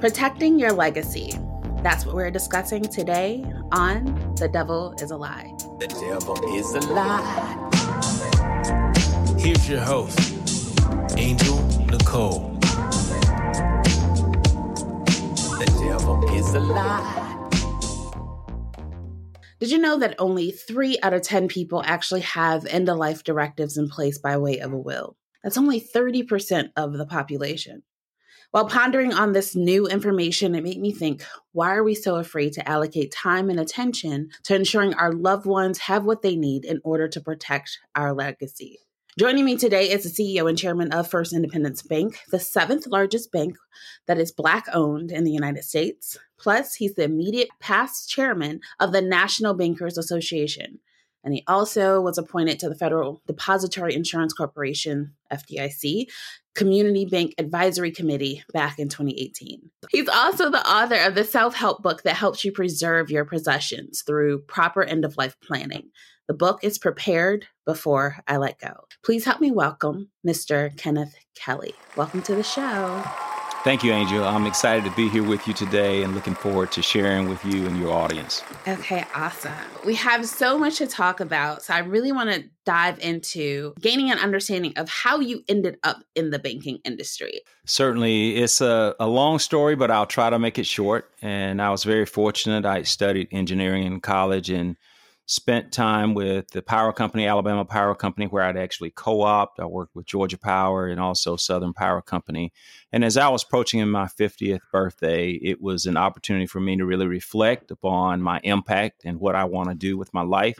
Protecting your legacy. That's what we're discussing today on The Devil is a Lie. The Devil is a Lie. Here's your host, Angel Nicole. The devil is a lie. Did you know that only three out of 10 people actually have end of life directives in place by way of a will? That's only 30% of the population. While pondering on this new information, it made me think why are we so afraid to allocate time and attention to ensuring our loved ones have what they need in order to protect our legacy? Joining me today is the CEO and chairman of First Independence Bank, the seventh largest bank that is Black owned in the United States. Plus, he's the immediate past chairman of the National Bankers Association. And he also was appointed to the Federal Depository Insurance Corporation, FDIC, Community Bank Advisory Committee back in 2018. He's also the author of the self help book that helps you preserve your possessions through proper end of life planning. The book is Prepared Before I Let Go. Please help me welcome Mr. Kenneth Kelly. Welcome to the show. Thank you, Angel. I'm excited to be here with you today and looking forward to sharing with you and your audience. Okay, awesome. We have so much to talk about. So I really want to dive into gaining an understanding of how you ended up in the banking industry. Certainly, it's a, a long story, but I'll try to make it short. And I was very fortunate. I studied engineering in college and spent time with the power company, Alabama Power Company, where I'd actually co opt. I worked with Georgia Power and also Southern Power Company. And as I was approaching my 50th birthday, it was an opportunity for me to really reflect upon my impact and what I want to do with my life.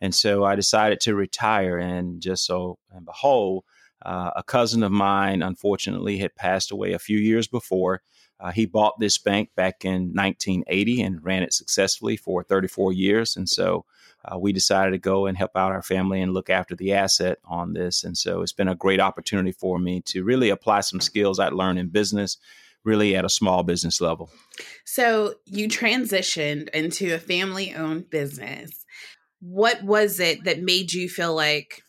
And so I decided to retire. And just so and behold, uh, a cousin of mine, unfortunately, had passed away a few years before. Uh, he bought this bank back in 1980 and ran it successfully for 34 years. And so uh, we decided to go and help out our family and look after the asset on this. And so it's been a great opportunity for me to really apply some skills I learned in business, really at a small business level. So you transitioned into a family owned business. What was it that made you feel like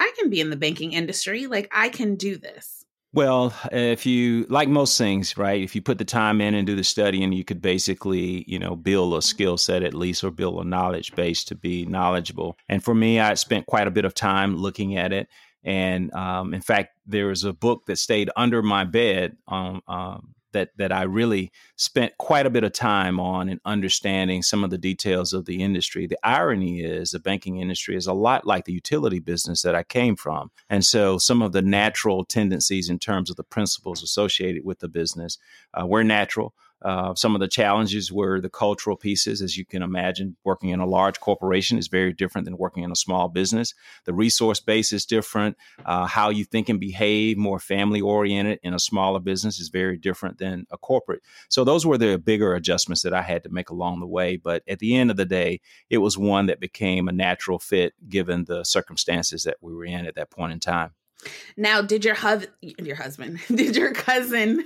I can be in the banking industry? Like I can do this? Well, if you like most things, right? If you put the time in and do the studying, you could basically, you know, build a skill set at least, or build a knowledge base to be knowledgeable. And for me, I spent quite a bit of time looking at it. And um, in fact, there was a book that stayed under my bed um, um, that that I really spent quite a bit of time on and understanding some of the details of the industry. The irony is the banking industry is a lot like the utility business that I came from. And so some of the natural tendencies in terms of the principles associated with the business uh, were natural. Uh, some of the challenges were the cultural pieces. As you can imagine, working in a large corporation is very different than working in a small business. The resource base is different. Uh, how you think and behave, more family oriented in a smaller business, is very different than a corporate. So, those were the bigger adjustments that I had to make along the way. But at the end of the day, it was one that became a natural fit given the circumstances that we were in at that point in time. Now, did your your husband, did your cousin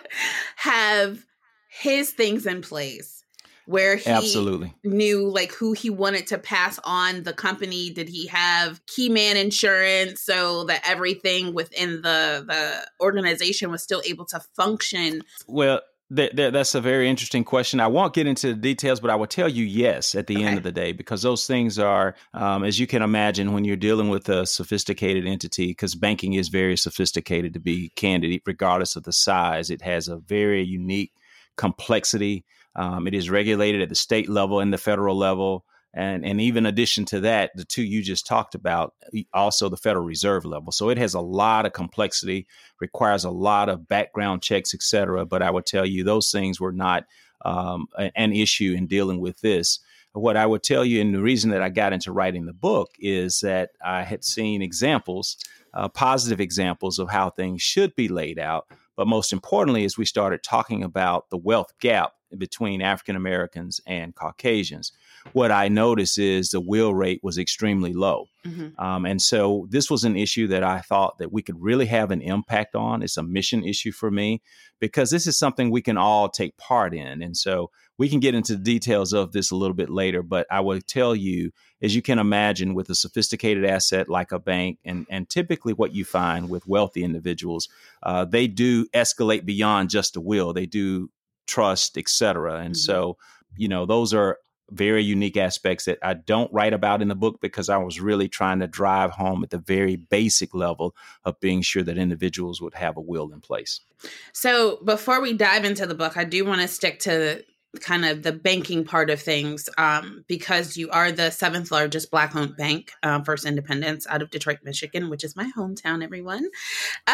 have his things in place where he absolutely knew like who he wanted to pass on the company did he have key man insurance so that everything within the the organization was still able to function well th- th- that's a very interesting question. I won't get into the details, but I will tell you yes at the okay. end of the day because those things are, um, as you can imagine, when you're dealing with a sophisticated entity, because banking is very sophisticated to be candid, regardless of the size. It has a very unique complexity. Um, it is regulated at the state level and the federal level. And, and even addition to that, the two you just talked about, also the Federal Reserve level. So it has a lot of complexity, requires a lot of background checks, et cetera. But I would tell you those things were not um, an issue in dealing with this. What I would tell you, and the reason that I got into writing the book is that I had seen examples, uh, positive examples of how things should be laid out. But most importantly, as we started talking about the wealth gap between African Americans and Caucasians, what I noticed is the will rate was extremely low. Mm-hmm. Um, and so this was an issue that I thought that we could really have an impact on. It's a mission issue for me because this is something we can all take part in. And so we can get into the details of this a little bit later, but I will tell you, as you can imagine, with a sophisticated asset like a bank, and, and typically what you find with wealthy individuals, uh, they do escalate beyond just a will. They do trust, et cetera. And mm-hmm. so, you know, those are very unique aspects that I don't write about in the book because I was really trying to drive home at the very basic level of being sure that individuals would have a will in place. So, before we dive into the book, I do want to stick to kind of the banking part of things um, because you are the seventh largest black owned bank um, first independence out of detroit michigan which is my hometown everyone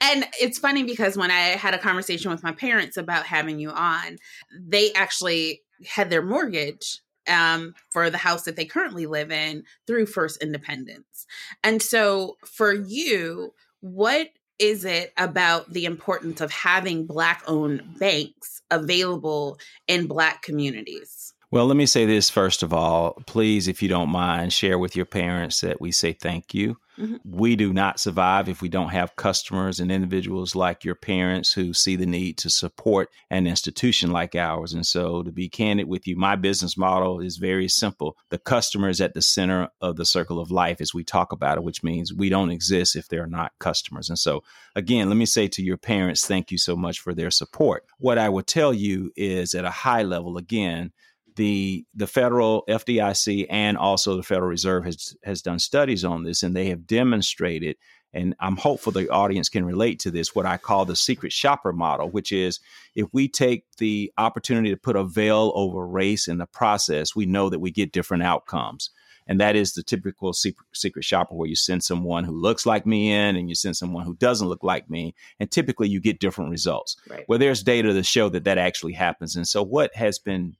and it's funny because when i had a conversation with my parents about having you on they actually had their mortgage um, for the house that they currently live in through First Independence. And so, for you, what is it about the importance of having Black owned banks available in Black communities? Well, let me say this first of all. Please, if you don't mind, share with your parents that we say thank you. Mm-hmm. We do not survive if we don't have customers and individuals like your parents who see the need to support an institution like ours. And so, to be candid with you, my business model is very simple. The customer is at the center of the circle of life as we talk about it, which means we don't exist if they're not customers. And so, again, let me say to your parents, thank you so much for their support. What I would tell you is at a high level, again, the the federal FDIC and also the Federal Reserve has has done studies on this, and they have demonstrated. And I'm hopeful the audience can relate to this. What I call the secret shopper model, which is if we take the opportunity to put a veil over race in the process, we know that we get different outcomes. And that is the typical secret, secret shopper where you send someone who looks like me in and you send someone who doesn't look like me. And typically you get different results. Right. Well, there's data to show that that actually happens. And so what has been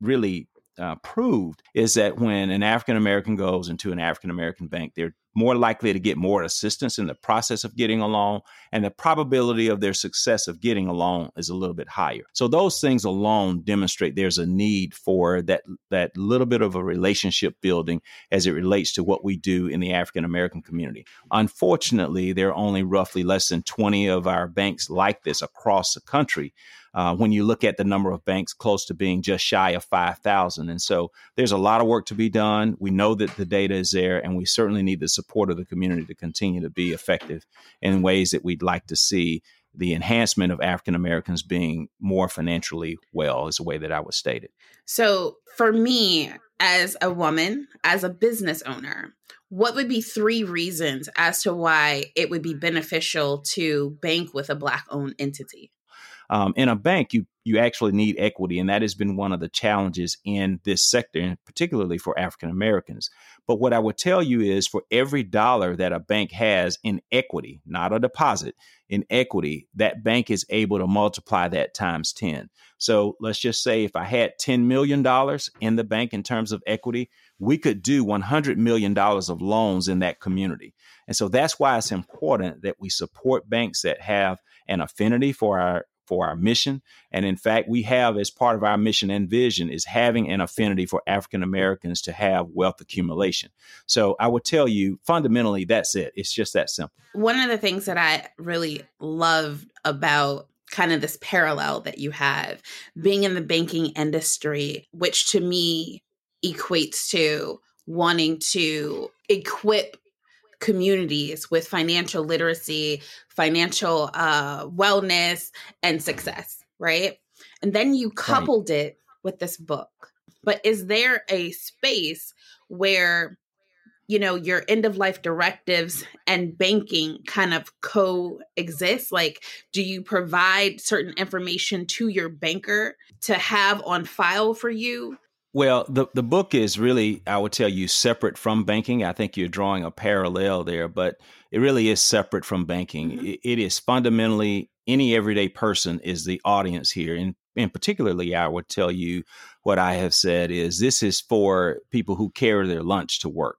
really uh, proved is that when an African American goes into an African American bank, they're more likely to get more assistance in the process of getting a loan, and the probability of their success of getting a loan is a little bit higher. So those things alone demonstrate there's a need for that that little bit of a relationship building as it relates to what we do in the African American community. Unfortunately, there are only roughly less than 20 of our banks like this across the country uh, when you look at the number of banks close to being just shy of 5,000. And so there's a lot of work to be done. We know that the data is there, and we certainly need the support of the community to continue to be effective in ways that we'd like to see the enhancement of African Americans being more financially well, is the way that I would state it. So for me, as a woman, as a business owner, what would be three reasons as to why it would be beneficial to bank with a Black owned entity? Um, in a bank, you you actually need equity, and that has been one of the challenges in this sector, and particularly for African Americans. But what I would tell you is, for every dollar that a bank has in equity, not a deposit, in equity, that bank is able to multiply that times ten. So let's just say if I had ten million dollars in the bank in terms of equity, we could do $100 million of loans in that community. And so that's why it's important that we support banks that have an affinity for our for our mission. And in fact, we have as part of our mission and vision is having an affinity for African Americans to have wealth accumulation. So I would tell you fundamentally that's it. It's just that simple. One of the things that I really love about kind of this parallel that you have being in the banking industry, which to me equates to wanting to equip communities with financial literacy, financial uh, wellness, and success, right? And then you coupled right. it with this book. But is there a space where, you know, your end of life directives and banking kind of coexist? Like, do you provide certain information to your banker to have on file for you well, the, the book is really, I would tell you, separate from banking. I think you're drawing a parallel there, but it really is separate from banking. Mm-hmm. It, it is fundamentally any everyday person is the audience here. And, in particularly, I would tell you what I have said is this is for people who carry their lunch to work.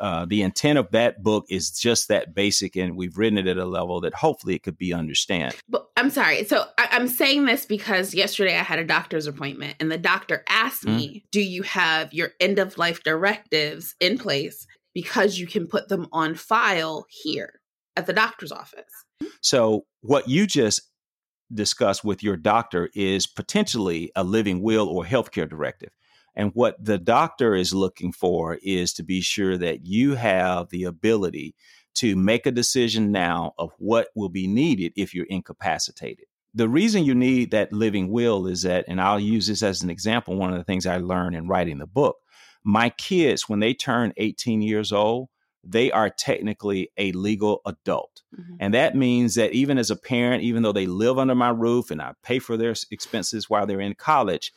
Uh, the intent of that book is just that basic, and we've written it at a level that hopefully it could be understand. But I'm sorry. So I, am saying this because yesterday I had a doctor's appointment, and the doctor asked mm-hmm. me, "Do you have your end of life directives in place because you can put them on file here at the doctor's office?" So what you just discussed with your doctor is potentially a living will or healthcare directive. And what the doctor is looking for is to be sure that you have the ability to make a decision now of what will be needed if you're incapacitated. The reason you need that living will is that, and I'll use this as an example, one of the things I learned in writing the book. My kids, when they turn 18 years old, they are technically a legal adult. Mm-hmm. And that means that even as a parent, even though they live under my roof and I pay for their expenses while they're in college,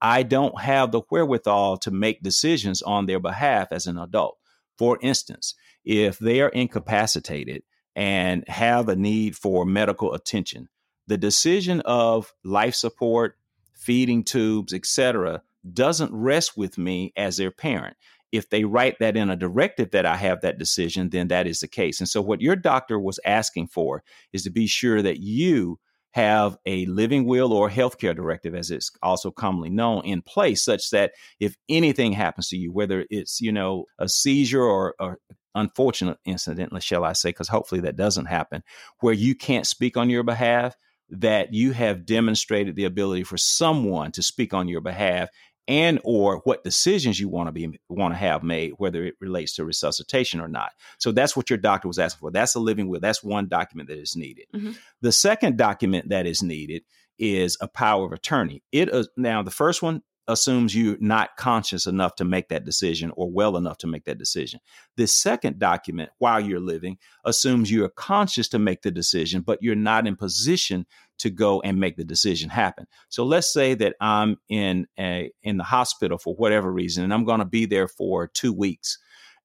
I don't have the wherewithal to make decisions on their behalf as an adult. For instance, if they are incapacitated and have a need for medical attention, the decision of life support, feeding tubes, etc., doesn't rest with me as their parent if they write that in a directive that I have that decision, then that is the case. And so, what your doctor was asking for is to be sure that you have a living will or healthcare directive, as it's also commonly known, in place, such that if anything happens to you, whether it's you know a seizure or, or unfortunate incident, shall I say, because hopefully that doesn't happen, where you can't speak on your behalf, that you have demonstrated the ability for someone to speak on your behalf and or what decisions you want to be want to have made whether it relates to resuscitation or not. So that's what your doctor was asking for. That's a living will. That's one document that is needed. Mm-hmm. the second document that is needed is a power of attorney. It uh, now the first one assumes you're not conscious enough to make that decision or well enough to make that decision. The second document, while you're living, assumes you're conscious to make the decision, but you're not in position to go and make the decision happen. So let's say that I'm in a in the hospital for whatever reason and I'm going to be there for 2 weeks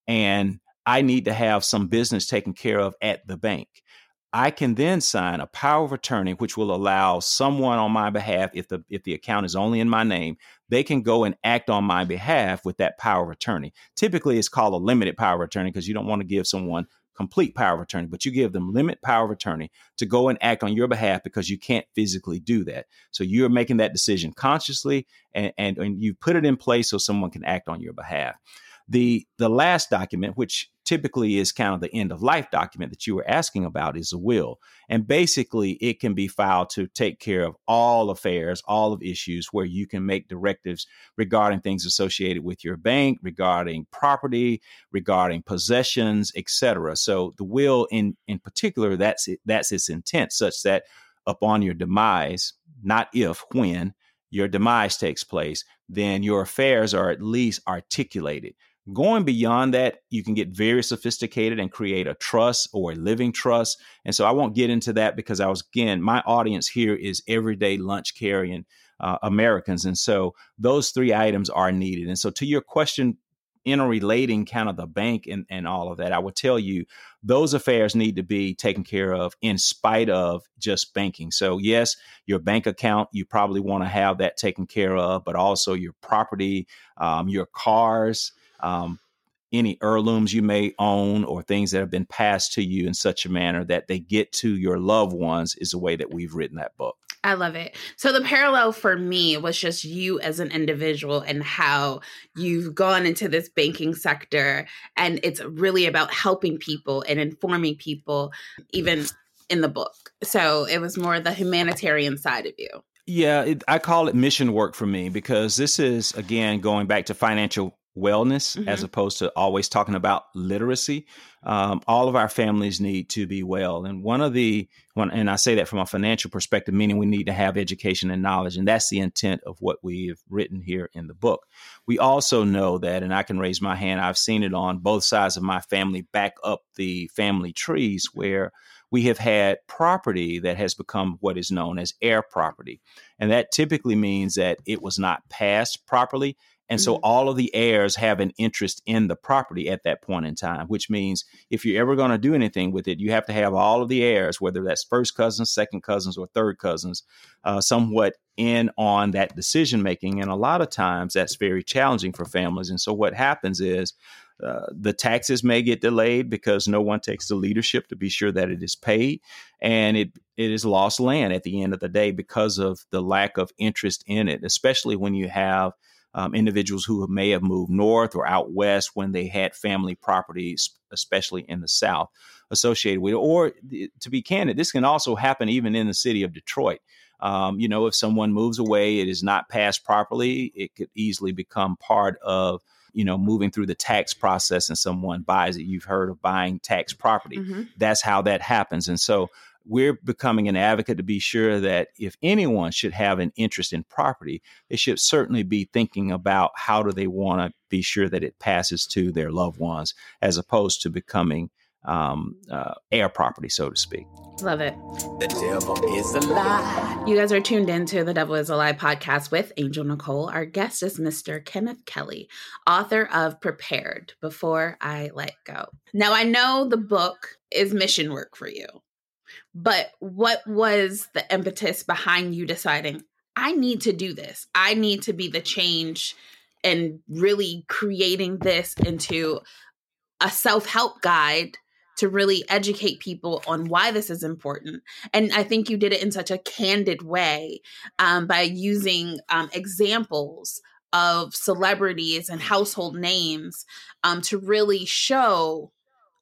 and I need to have some business taken care of at the bank. I can then sign a power of attorney, which will allow someone on my behalf, if the if the account is only in my name, they can go and act on my behalf with that power of attorney. Typically, it's called a limited power of attorney because you don't want to give someone complete power of attorney, but you give them limit power of attorney to go and act on your behalf because you can't physically do that. So you're making that decision consciously and, and, and you put it in place so someone can act on your behalf. The the last document, which typically is kind of the end of life document that you were asking about, is a will. And basically, it can be filed to take care of all affairs, all of issues where you can make directives regarding things associated with your bank, regarding property, regarding possessions, etc. So the will, in in particular, that's it, that's its intent, such that upon your demise, not if, when your demise takes place, then your affairs are at least articulated Going beyond that, you can get very sophisticated and create a trust or a living trust. And so I won't get into that because I was, again, my audience here is everyday lunch carrying uh, Americans. And so those three items are needed. And so to your question, interrelating kind of the bank and, and all of that, I would tell you those affairs need to be taken care of in spite of just banking. So, yes, your bank account, you probably want to have that taken care of, but also your property, um, your cars, um, any heirlooms you may own or things that have been passed to you in such a manner that they get to your loved ones is the way that we've written that book. I love it. So the parallel for me was just you as an individual and how you've gone into this banking sector and it's really about helping people and informing people even in the book. So it was more the humanitarian side of you. Yeah, it, I call it mission work for me because this is again going back to financial wellness mm-hmm. as opposed to always talking about literacy. Um, all of our families need to be well. And one of the, one, and I say that from a financial perspective, meaning we need to have education and knowledge. And that's the intent of what we've written here in the book. We also know that, and I can raise my hand, I've seen it on both sides of my family back up the family trees where we have had property that has become what is known as heir property. And that typically means that it was not passed properly. And so Mhm. all of the heirs have an interest in the property at that point in time, which means if you're ever going to do anything with it, you have to have all of the heirs, whether that's first cousins, second cousins, or third cousins, uh, somewhat in on that decision making. And a lot of times that's very challenging for families. And so what happens is uh, the taxes may get delayed because no one takes the leadership to be sure that it is paid, and it it is lost land at the end of the day because of the lack of interest in it, especially when you have um, individuals who may have moved north or out west when they had family properties, especially in the South, associated with it. Or to be candid, this can also happen even in the city of Detroit. Um, you know, if someone moves away, it is not passed properly, it could easily become part of you know moving through the tax process and someone buys it you've heard of buying tax property Mhm. that's how that happens and so we're becoming an advocate to be sure that if anyone should have an interest in property they should certainly be thinking about how do they want to be sure that it passes to their loved ones as opposed to becoming um, uh, heir property so to speak Love it. The devil is a lie. You guys are tuned into the Devil is a Lie podcast with Angel Nicole. Our guest is Mr. Kenneth Kelly, author of Prepared Before I Let Go. Now, I know the book is mission work for you, but what was the impetus behind you deciding, I need to do this? I need to be the change and really creating this into a self help guide to really educate people on why this is important. And I think you did it in such a candid way um, by using um, examples of celebrities and household names um, to really show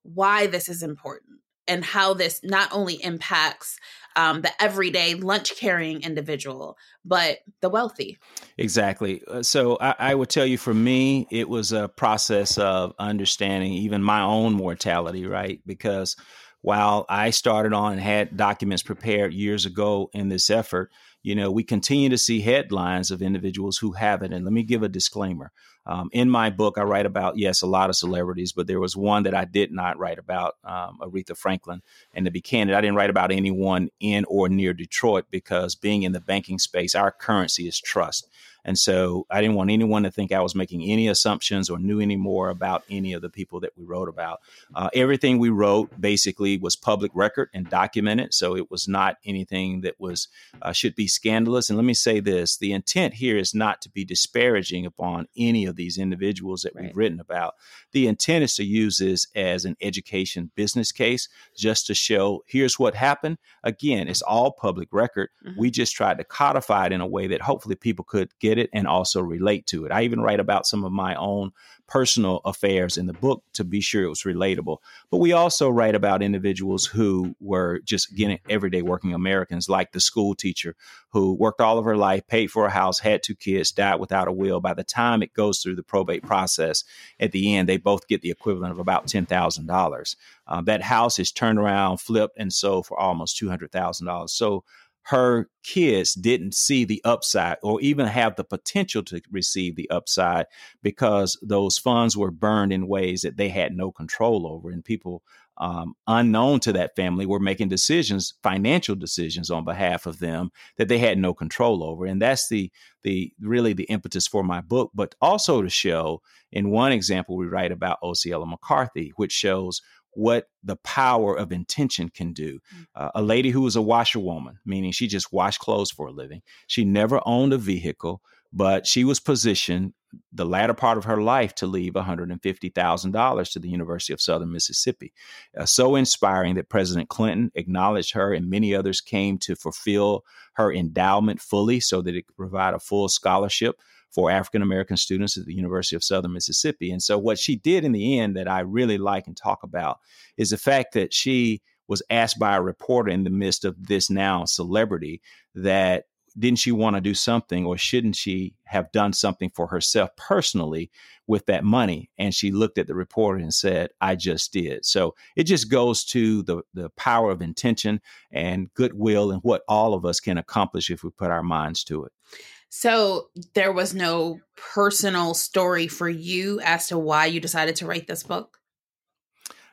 why this is important and how this not only impacts um, the everyday lunch carrying individual, but the wealthy. Exactly. Uh, So I, I would tell you, for me, it was a process of understanding even my own mortality, right? Because while I started on and had documents prepared years ago in this effort, you know, we continue to see headlines of individuals who have it. And let me give a disclaimer. Um, in my book, I write about, yes, a lot of celebrities, but there was one that I did not write about, um, Aretha Franklin. And to be candid, I didn't write about anyone in or near Detroit because being in the banking space, our currency is trust. And so I didn't want anyone to think I was making any assumptions or knew any more about any of the people that we wrote about. Uh, everything we wrote basically was public record and documented. So it was not anything that was uh, should be scandalous. And let me say this the intent here is not to be disparaging upon any of these individuals that Right. we've written about. The intent is to use this as an education business case just to show here's what happened. Again, it's all public record. Mhm. We just tried to codify it in a way that hopefully people could get it and also relate to it. I even write about some of my own personal affairs in the book to be sure it was relatable. But we also write about individuals who were just getting everyday working Americans, like the school teacher who worked all of her life, paid for a house, had two kids, died without a will. By the time it goes through the probate process, at the end, they both get the equivalent of about ten thousand dollars. Um, that house is turned around, flipped, and sold for almost two hundred thousand dollars. So her kids didn't see the upside or even have the potential to receive the upside because those funds were burned in ways that they had no control over. And people um, unknown to that family were making decisions financial decisions on behalf of them that they had no control over. And that's the the really the impetus for my book but also to show in one example we write about Oseola McCarty which shows what the power of intention can do. Uh, a lady who was a washerwoman, meaning she just washed clothes for a living. She never owned a vehicle, but she was positioned the latter part of her life to leave $150,000 to the University of Southern Mississippi. Uh, so inspiring that President Clinton acknowledged her and many others came to fulfill her endowment fully so that it could provide a full scholarship for African American students at the University of Southern Mississippi. And so, what she did in the end that I really like and talk about is the fact that she was asked by a reporter in the midst of this now celebrity that didn't she want to do something or shouldn't she have done something for herself personally with that money? And she looked at the reporter and said i just did. So it just goes to the the power of intention and goodwill and what all of us can accomplish if we put our minds to it So there was no personal story for you as to why you decided to write this book?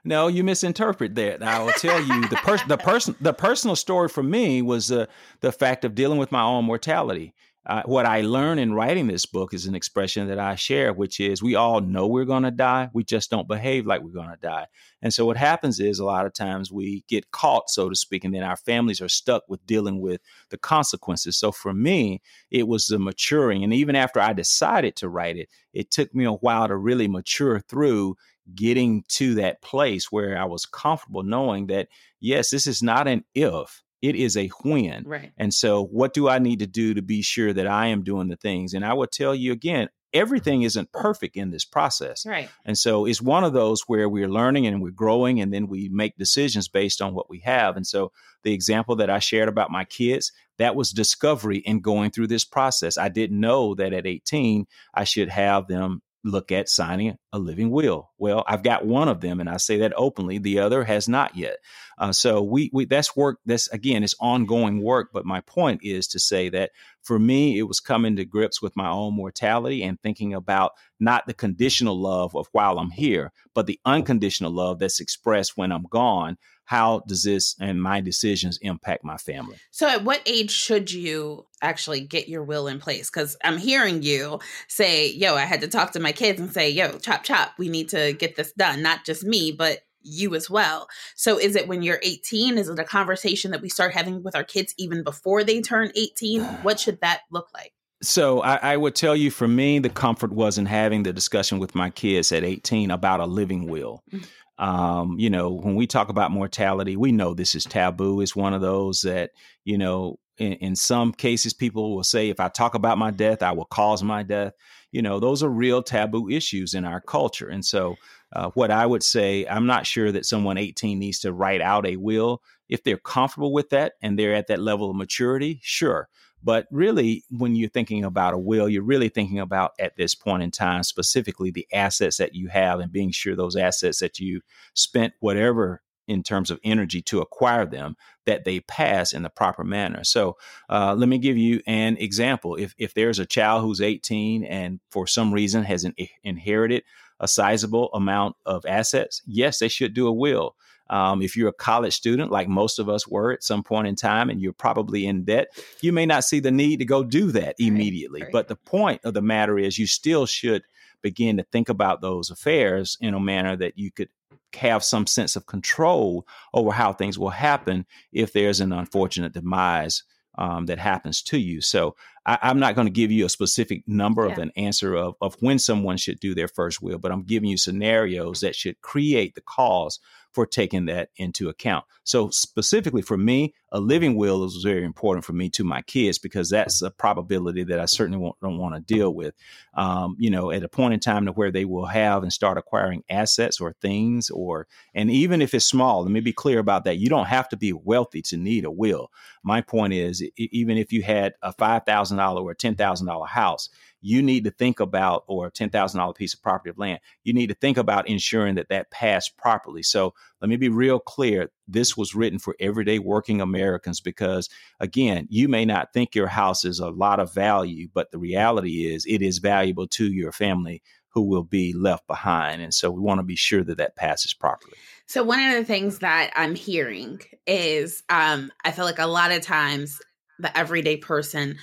No, you misinterpret that. I will tell you the person, the person, the personal story for me was the the fact of dealing with my own mortality. Uh, what I learned in writing this book is an expression that I share, which is we all know we're going to die. We just don't behave like we're going to die. And so what happens is a lot of times we get caught, so to speak, and then our families are stuck with dealing with the consequences. So for me, it was the maturing. And even after I decided to write it, it took me a while to really mature through getting to that place where I was comfortable knowing that, yes, this is not an if it is a when. Right. And so, what do I need to do to be sure that I am doing the things? And I will tell you again, everything isn't perfect in this process. Right. And so, it's one of those where we're learning and we're growing, and then we make decisions based on what we have. And so, the example that I shared about my kids, that was discovery in going through this process. I didn't know that at 18, I should have them look at signing a living will. Well, I've got one of them, and I say that openly. The other has not yet. Uh, so we, we that's work. That's again, it's ongoing work. But my point is to say that for me, it was coming to grips with my own mortality and thinking about not the conditional love of while I'm here, but the unconditional love that's expressed when I'm gone how does this and my decisions impact my family? So, at what age should you actually get your will in place? Because I'm hearing you say, yo, I had to talk to my kids and say, yo, chop, chop, we need to get this done. Not just me, but you as well. So, is it when you're 18? Is it a conversation that we start having with our kids even before they turn 18? What should that look like? So I, I, would tell you, for me, the comfort was in having the discussion with my kids at 18 about a living will. Mm-hmm. Um, you know, when we talk about mortality, we know this is taboo. It's one of those that, you know, in, in, some cases, people will say, if I talk about my death, I will cause my death. You know, those are real taboo issues in our culture. And so, uh, what I would say, I'm not sure that someone 18 needs to write out a will. If they're comfortable with that and they're at that level of maturity, sure. But really, when you're thinking about a will, you're really thinking about at this point in time, specifically the assets that you have and being sure those assets that you spent whatever in terms of energy to acquire them that they pass in the proper manner. So uh, let me give you an example. If, if there's a child who's 18 and for some reason has in, inherited a sizable amount of assets yes they should do a will um, if you're a college student, like most of us were at some point in time, and you're probably in debt, you may not see the need to go do that immediately. Right, right. But the point of the matter is, you still should begin to think about those affairs in a manner that you could have some sense of control over how things will happen if there's an unfortunate demise um, that happens to you. So I, am not going to give you a specific number yeah. of an answer of, of when someone should do their first will, but I'm giving you scenarios that should create the cause for taking that into account. So specifically for me, a living will is very important for me to my kids because that's a probability that I certainly don't want to deal with. Um, you know, at a point in time to where they will have and start acquiring assets or things, or and even if it's small, let me be clear about that. You don't have to be wealthy to need a will. My point is, even if you had a five thousand dollar or ten thousand dollar house, you need to think about, or a $10,000 piece of property of land, you need to think about ensuring that that passed properly. So let me be real clear. This was written for everyday working Americans because, again, you may not think your house is a lot of value, but the reality is it is valuable to your family who will be left behind. And so we want to be sure that that passes properly. So, one of the things that I'm hearing is um, I feel like a lot of times the everyday person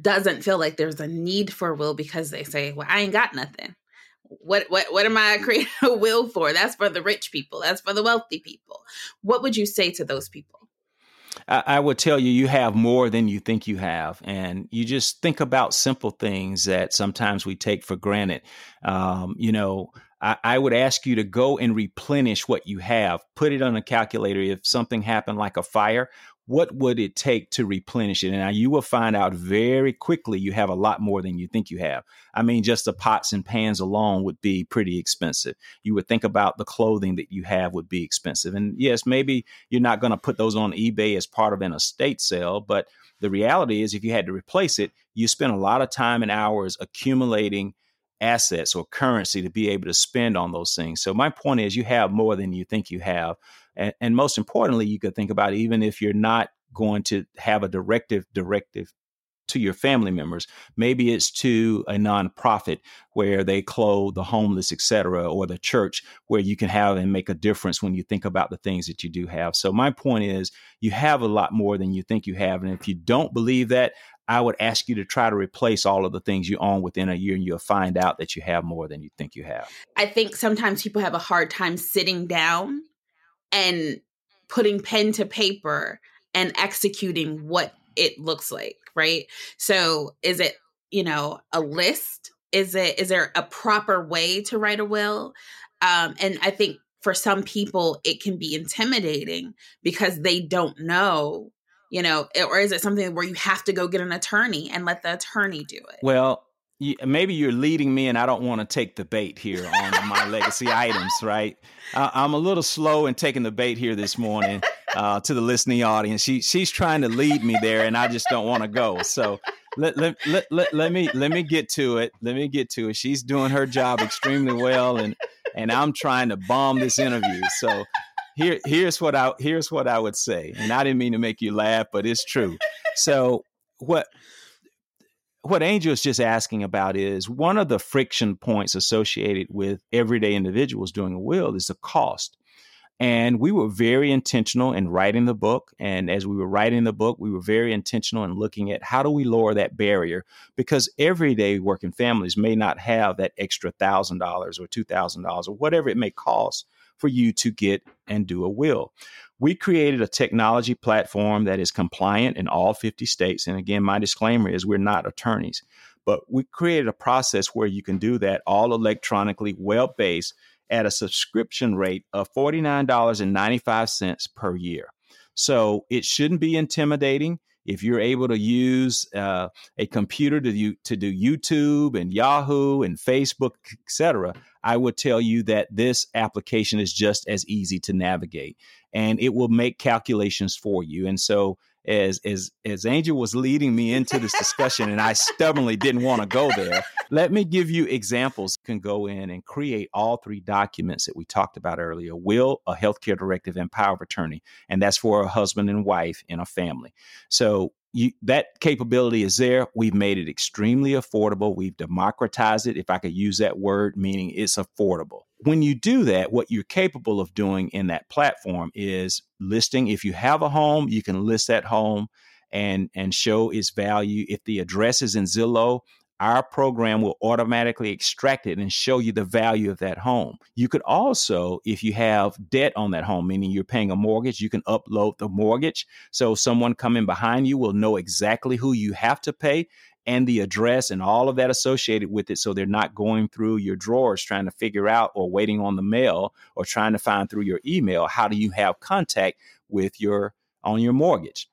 doesn't feel like there's a need for will because they say, "Well, I ain't got nothing. What what what am I creating a will for? That's for the rich people. That's for the wealthy people." What would you say to those people? I, I would tell you, you have more than you think you have, and you just think about simple things that sometimes we take for granted. Um, you know, I, would ask you to go and replenish what you have. Put it on a calculator. If something happened like a fire, what would it take to replenish it? And now you will find out very quickly you have a lot more than you think you have. I mean, just the pots and pans alone would be pretty expensive. You would think about the clothing that you have would be expensive. And yes, maybe you're not going to put those on eBay as part of an estate sale, but the reality is if you had to replace it, you spend a lot of time and hours accumulating assets or currency to be able to spend on those things. So my point is you have more than you think you have. And, and most importantly, you could think about even if you're not going to have a directive directive to your family members. Maybe it's to a nonprofit where they clothe the homeless, etc., or the church where you can have and make a difference when you think about the things that you do have. So my point is you have a lot more than you think you have. And if you don't believe that, I would ask you to try to replace all of the things you own within a year and you'll find out that you have more than you think you have. I think sometimes people have a hard time sitting down and putting pen to paper and executing what it looks like, right? So is it, you know, a list? Is it is there a proper way to write a will? Um, and I think for some people it can be intimidating because they don't know you know, or is it something where you have to go get an attorney and let the attorney do it? Well, maybe you're leading me, and I don't want to take the bait here on my legacy items, right? Uh, I'm a little slow in taking the bait here this morning uh, to the listening audience. She she's trying to lead me there, and I just don't want to go. So let, let, let, let, let me let me get to it. Let me get to it. She's doing her job extremely well, and and I'm trying to bomb this interview. So here here's what I here's what I would say, and I didn't mean to make you laugh, but it's true. So what what Angel is just asking about is one of the friction points associated with everyday individuals doing a will is the cost. And we were very intentional in writing the book. And as we were writing the book, we were very intentional in looking at how do we lower that barrier? Because everyday working families may not have that extra $1,000 or $2,000 or whatever it may cost for you to get and do a will. We created a technology platform that is compliant in all 50 states. And again, my disclaimer is we're not attorneys, but we created a process where you can do that all electronically, web based at a subscription rate of $49.95 per year. So it shouldn't be intimidating if you're able to use uh, a computer to do, to do YouTube and Yahoo and Facebook, etc., I would tell you that this application is just as easy to navigate, and it will make calculations for you. And so, as as as Angel was leading me into this discussion, and I stubbornly didn't want to go there, let me give you examples. You can go in and create all three documents that we talked about earlier: will, a healthcare directive, and power of attorney, and that's for a husband and wife in a family. So you, that capability is there. We've made it extremely affordable. We've democratized it, if I could use that word, meaning it's affordable. When you do that, what you're capable of doing in that platform is listing. If you have a home, you can list that home and and show its value. If the address is in Zillow, our program will automatically extract it and show you the value of that home. You could also, if you have debt on that home, meaning you're paying a mortgage, you can upload the mortgage. So someone coming behind you will know exactly who you have to pay and the address and all of that associated with it. So they're not going through your drawers trying to figure out or waiting on the mail or trying to find through your email. How do you have contact with your on your mortgage?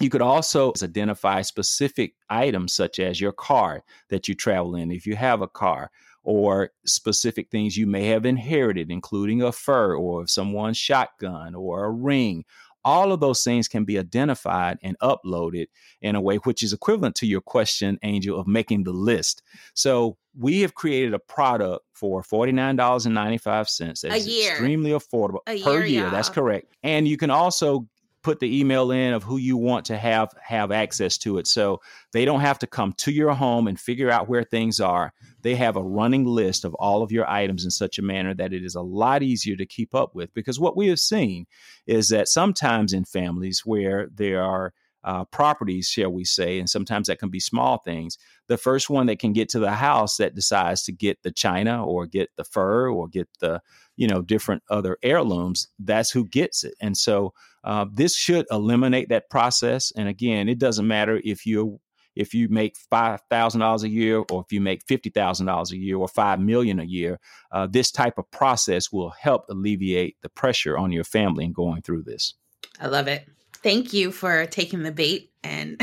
You could also identify specific items such as your car that you travel in, if you have a car, or specific things you may have inherited, including a fur or someone's shotgun or a ring. All of those things can be identified and uploaded in a way which is equivalent to your question, Angel, of making the list. So we have created a product for $49.95 that's a year. extremely affordable a per year, year. That's correct. And you can also put the email in of who you want to have have access to it. So they don't have to come to your home and figure out where things are. They have a running list of all of your items in such a manner that it is a lot easier to keep up with. Because what we have seen is that sometimes in families where there are uh, properties, shall we say, and sometimes that can be small things. The first one that can get to the house that decides to get the china or get the fur or get the, you know, different other heirlooms, that's who gets it. And so uh, this should eliminate that process. And again, it doesn't matter if you if you make five thousand dollars a year or if you make fifty thousand dollars a year or five million a year. Uh, this type of process will help alleviate the pressure on your family in going through this. I love it. Thank you for taking the bait and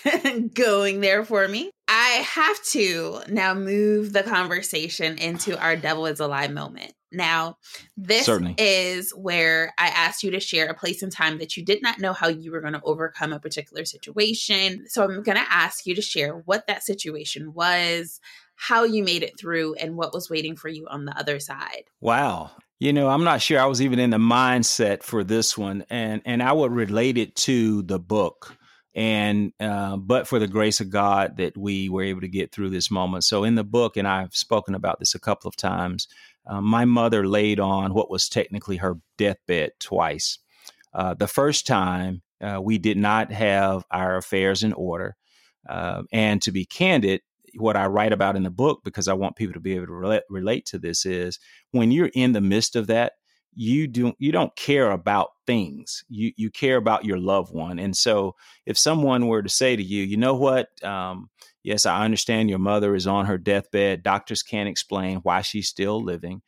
going there for me. I have to now move the conversation into our devil is a lie moment. Now, this Certainly. is where I asked you to share a place and time that you did not know how you were going to overcome a particular situation. So I'm going to ask you to share what that situation was, how you made it through, and what was waiting for you on the other side. Wow. You know, I'm not sure I was even in the mindset for this one, and and I would relate it to the book and uh, but for the grace of God that we were able to get through this moment. So in the book, and I've spoken about this a couple of times, uh, my mother laid on what was technically her deathbed twice. Uh, the first time, uh, we did not have our affairs in order, uh, and to be candid, what I write about in the book, because I want people to be able to relate, relate to this, is when you're in the midst of that, you do you don't care about things. You you care about your loved one. And so if someone were to say to you you know what um, yes i understand your mother is on her deathbed. Doctors can't explain why she's still living.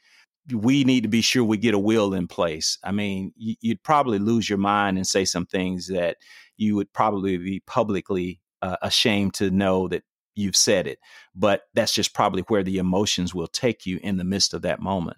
We need to be sure we get a will in place. I mean you'd probably lose your mind and say some things that you would probably be publicly uh, ashamed to know that you've said it but that's just probably where the emotions will take you in the midst of that moment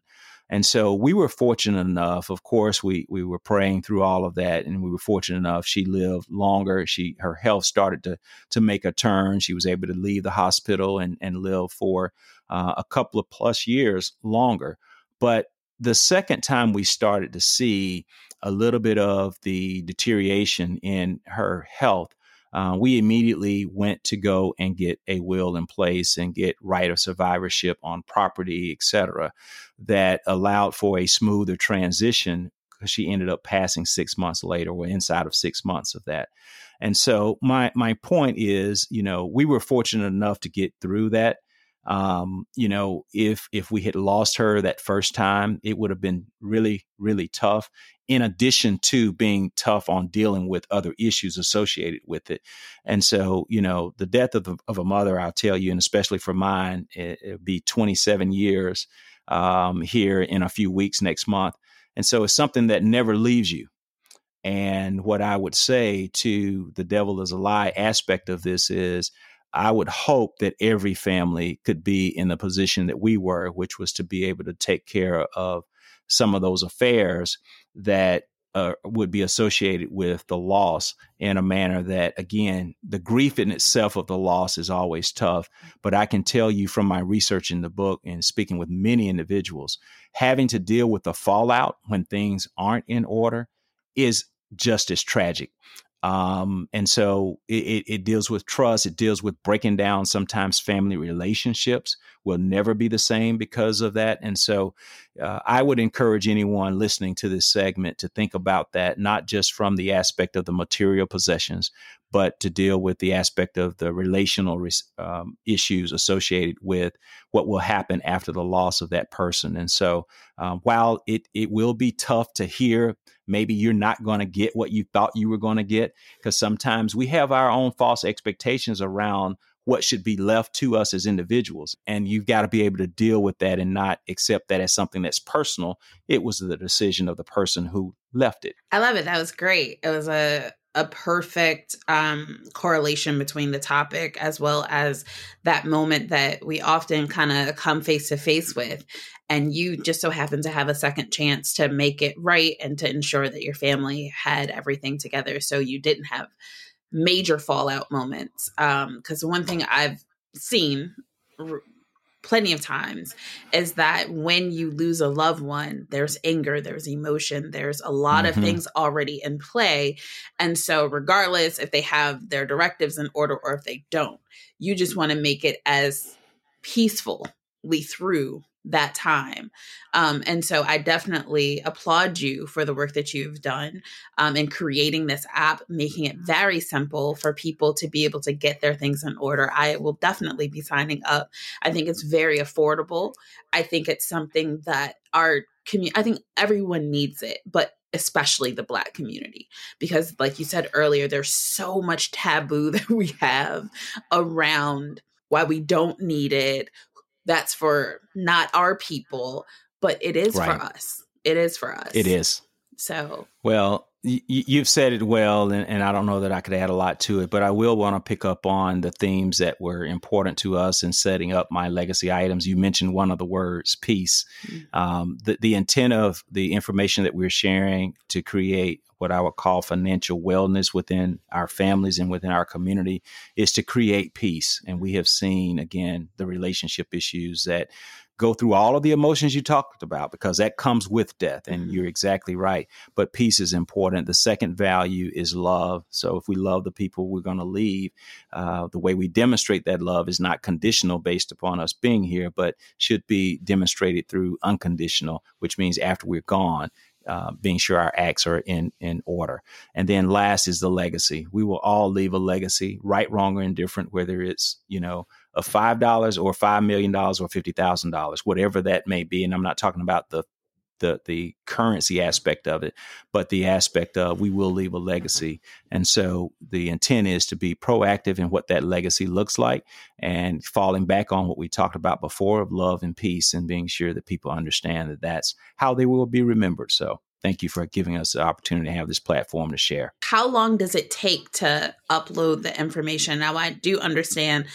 and so we were fortunate enough. Of course, we we were praying through all of that, and we were fortunate enough. She lived longer. She her health started to to make a turn. She was able to leave the hospital and and live for uh, a couple of plus years longer. But the second time we started to see a little bit of the deterioration in her health uh, we immediately went to go and get a will in place and get right of survivorship on property, et cetera, that allowed for a smoother transition because she ended up passing six months later or inside of six months of that. And so my my point is, you know, we were fortunate enough to get through that. Um, you know, if if we had lost her that first time, it would have been really, really tough. In addition to being tough on dealing with other issues associated with it, and so you know, the death of, the, of a mother, I'll tell you, and especially for mine, it, it'll be 27 years um, here in a few weeks next month, and so it's something that never leaves you. And what I would say to the devil is a lie aspect of this is I would hope that every family could be in the position that we were, which was to be able to take care of some of those affairs that uh, would be associated with the loss in a manner that, again, the grief in itself of the loss is always tough. But I can tell you from my research in the book and speaking with many individuals, having to deal with the fallout when things aren't in order is just as tragic. Um, and so it, it, deals with trust. It deals with breaking down sometimes family relationships will never be the same because of that. And so uh, I would encourage anyone listening to this segment to think about that, not just from the aspect of the material possessions, but to deal with the aspect of the relational um, issues associated with what will happen after the loss of that person. And so um, while it, it will be tough to hear maybe you're not going to get what you thought you were going to get because sometimes we have our own false expectations around what should be left to us as individuals and you've got to be able to deal with that and not accept that as something that's personal. It was the decision of the person who left it. I love it. That was great. It was a a perfect um, correlation between the topic as well as that moment that we often kind of come face to face with and you just so happen to have a second chance to make it right and to ensure that your family had everything together so you didn't have major fallout moments because um, one thing i've seen r- plenty of times is that when you lose a loved one there's anger there's emotion there's a lot mm-hmm. of things already in play and so regardless if they have their directives in order or if they don't you just want to make it as peacefully through that time. Um, and so I definitely applaud you for the work that you've done um, in creating this app, making it very simple for people to be able to get their things in order. I will definitely be signing up. I think it's very affordable. I think it's something that our community, I think everyone needs it, but especially the black community because like you said earlier there's so much taboo that we have around why we don't need it that's for not our people, but it is right. for us. It is for us. It is. So, well, y- you've said it well, and, and, I don't know that I could add a lot to it, but I will want to pick up on the themes that were important to us in setting up my legacy items. You mentioned one of the words, peace. Mm-hmm. Um, the, the intent of the information that we're sharing to create what I would call financial wellness within our families and within our community is to create peace. And we have seen, again, the relationship issues that go through all of the emotions you talked about because that comes with death. And mm-hmm. you're exactly right. But peace is important. The second value is love. So if we love the people we're going to leave, uh, the way we demonstrate that love is not conditional based upon us being here, but should be demonstrated through unconditional, which means after we're gone, uh, being sure our acts are in in order. And then last is the legacy. We will all leave a legacy, right, wrong, or indifferent, whether it's you know five dollars or five million dollars or fifty thousand dollars, whatever that may be. And I'm not talking about the the the currency aspect of it, but the aspect of we will leave a legacy. And so the intent is to be proactive in what that legacy looks like and falling back on what we talked about before of love and peace and being sure that people understand that that's how they will be remembered. So thank you for giving us the opportunity to have this platform to share. How long does it take to upload the information? Now I do understand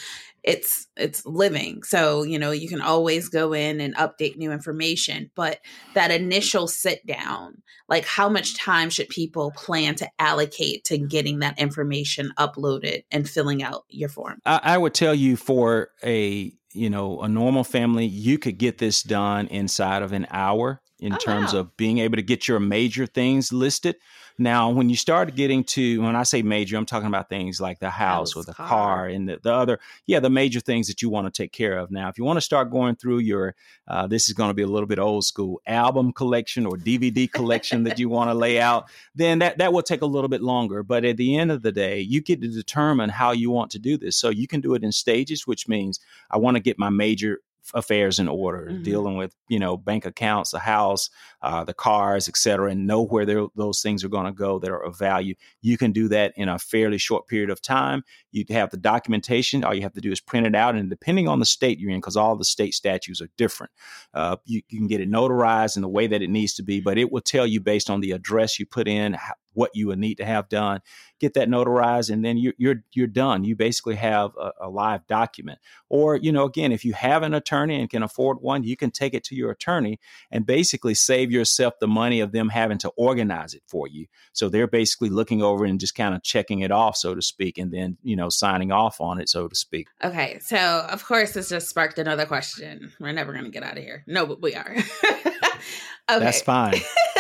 it's it's living. So you know you can always go in and update new information but that initial sit down like how much time should people plan to allocate to getting that information uploaded and filling out your form? I, I would tell you for a you know a normal family you could get this done inside of an hour in oh, terms wow. of being able to get your major things listed now, when you start getting to, when I say major, I'm talking about things like the house, house or the car, car and the, the, other, yeah, the major things that you want to take care of. Now, if you want to start going through your, uh, this is going to be a little bit old school album collection or DVD collection that you want to lay out, then that, that will take a little bit longer. But at the end of the day, you get to determine how you want to do this. So you can do it in stages, which means I want to get my major affairs in order, mm-hmm. dealing with you know bank accounts, the house, uh, the cars, etc., and know where those things are going to go that are of value. You can do that in a fairly short period of time. You have the documentation. All you have to do is print it out, and depending on the state you're in, because all the state statutes are different, uh, you, you, can get it notarized in the way that it needs to be. But it will tell you based on the address you put in, how, what you would need to have done, get that notarized, and then you're you're, you're done. You basically have a, a, live document. Or you know, again, if you have an attorney and can afford one, you can take it to your attorney and basically save yourself the money of them having to organize it for you. So they're basically looking over and just kind of checking it off, so to speak, and then you know signing off on it, so to speak. Okay, so of course this just sparked another question. We're never going to get out of here. No, but we are. okay. That's fine.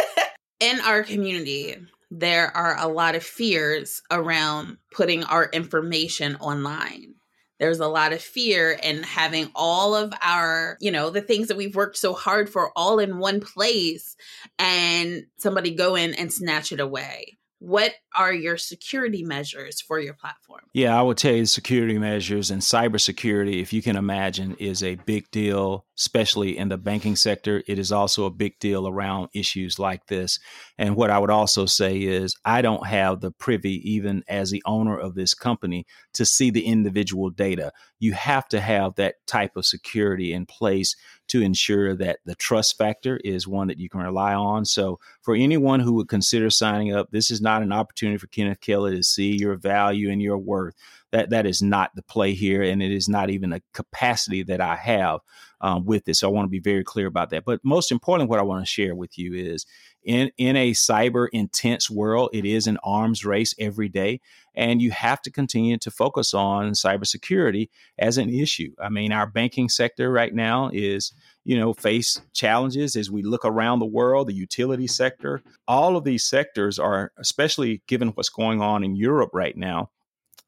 In our community, there are a lot of fears around putting our information online. There's a lot of fear in having all of our, you know, the things that we've worked so hard for all in one place and somebody go in and snatch it away what are your security measures for your platform? Yeah, I would tell you security measures and cybersecurity, if you can imagine, is a big deal, especially in the banking sector. It is also a big deal around issues like this. And what I would also say is, I don't have the privy, even as the owner of this company, to see the individual data. You have to have that type of security in place to ensure that the trust factor is one that you can rely on. So, for anyone who would consider signing up, this is not an opportunity for Kenneth Kelly to see your value and your worth. That that is not the play here, and it is not even a capacity that I have um, with this. So I want to be very clear about that. But most importantly, what I want to share with you is in in a cyber intense world, it is an arms race every day, and you have to continue to focus on cybersecurity as an issue. I mean, our banking sector right now is you know face challenges as we look around the world the utility sector all of these sectors are especially given what's going on in Europe right now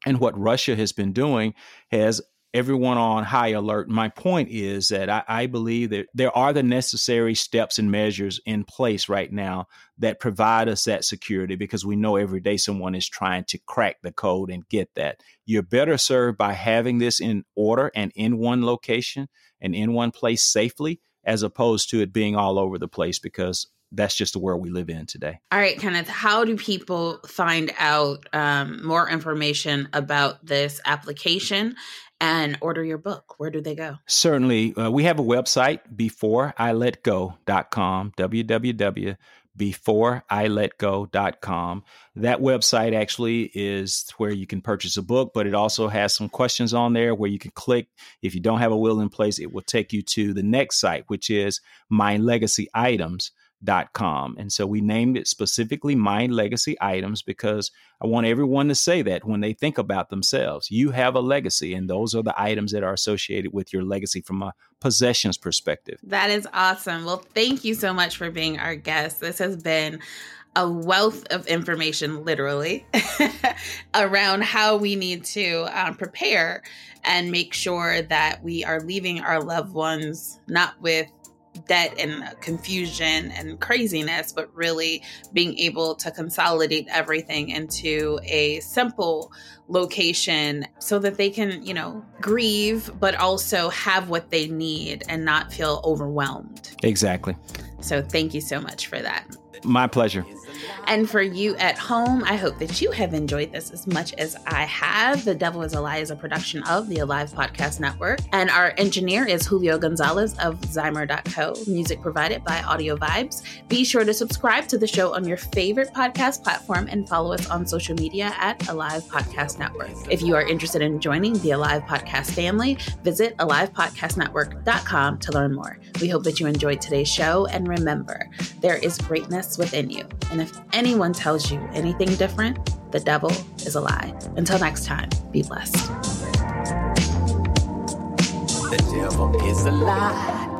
and what Russia has been doing has everyone on high alert. My point is that I, I, believe that there are the necessary steps and measures in place right now that provide us that security because we know every day someone is trying to crack the code and get that. You're better served by having this in order and in one location and in one place safely as opposed to it being all over the place because that's just the world we live in today. All right, Kenneth, how do people find out um, more information about this application and order your book? Where do they go? Certainly. Uh, we have a website, beforeiletgo.com, www beforeiletgo.com. That website actually is where you can purchase a book, but it also has some questions on there where you can click. If you don't have a will in place, it will take you to the next site, which is my legacy items com. And so we named it specifically My Legacy Items because I want everyone to say that when they think about themselves. You have a legacy, and those are the items that are associated with your legacy from a possessions perspective. That is awesome. Well, thank you so much for being our guest. This has been a wealth of information, literally, around how we need to um, prepare and make sure that we are leaving our loved ones not with debt and confusion and craziness, but really being able to consolidate everything into a simple location so that they can, you know, grieve, but also have what they need and not feel overwhelmed. Exactly. So thank you so much for that. My pleasure. And for you at home, I hope that you have enjoyed this as much as I have. The Devil is a Lie is a production of the Alive Podcast Network. And our engineer is Julio Gonzalez of Zymer.co. Music provided by Audio Vibes. Be sure to subscribe to the show on your favorite podcast platform and follow us on social media at Alive Podcast Network. If you are interested in joining the Alive Podcast family, visit AlivePodcastNetwork.com to learn more. We hope that you enjoyed today's show. And remember, there is greatness within you. And if anyone tells you anything different, the devil is a lie. Until next time, be blessed. The devil is a lie.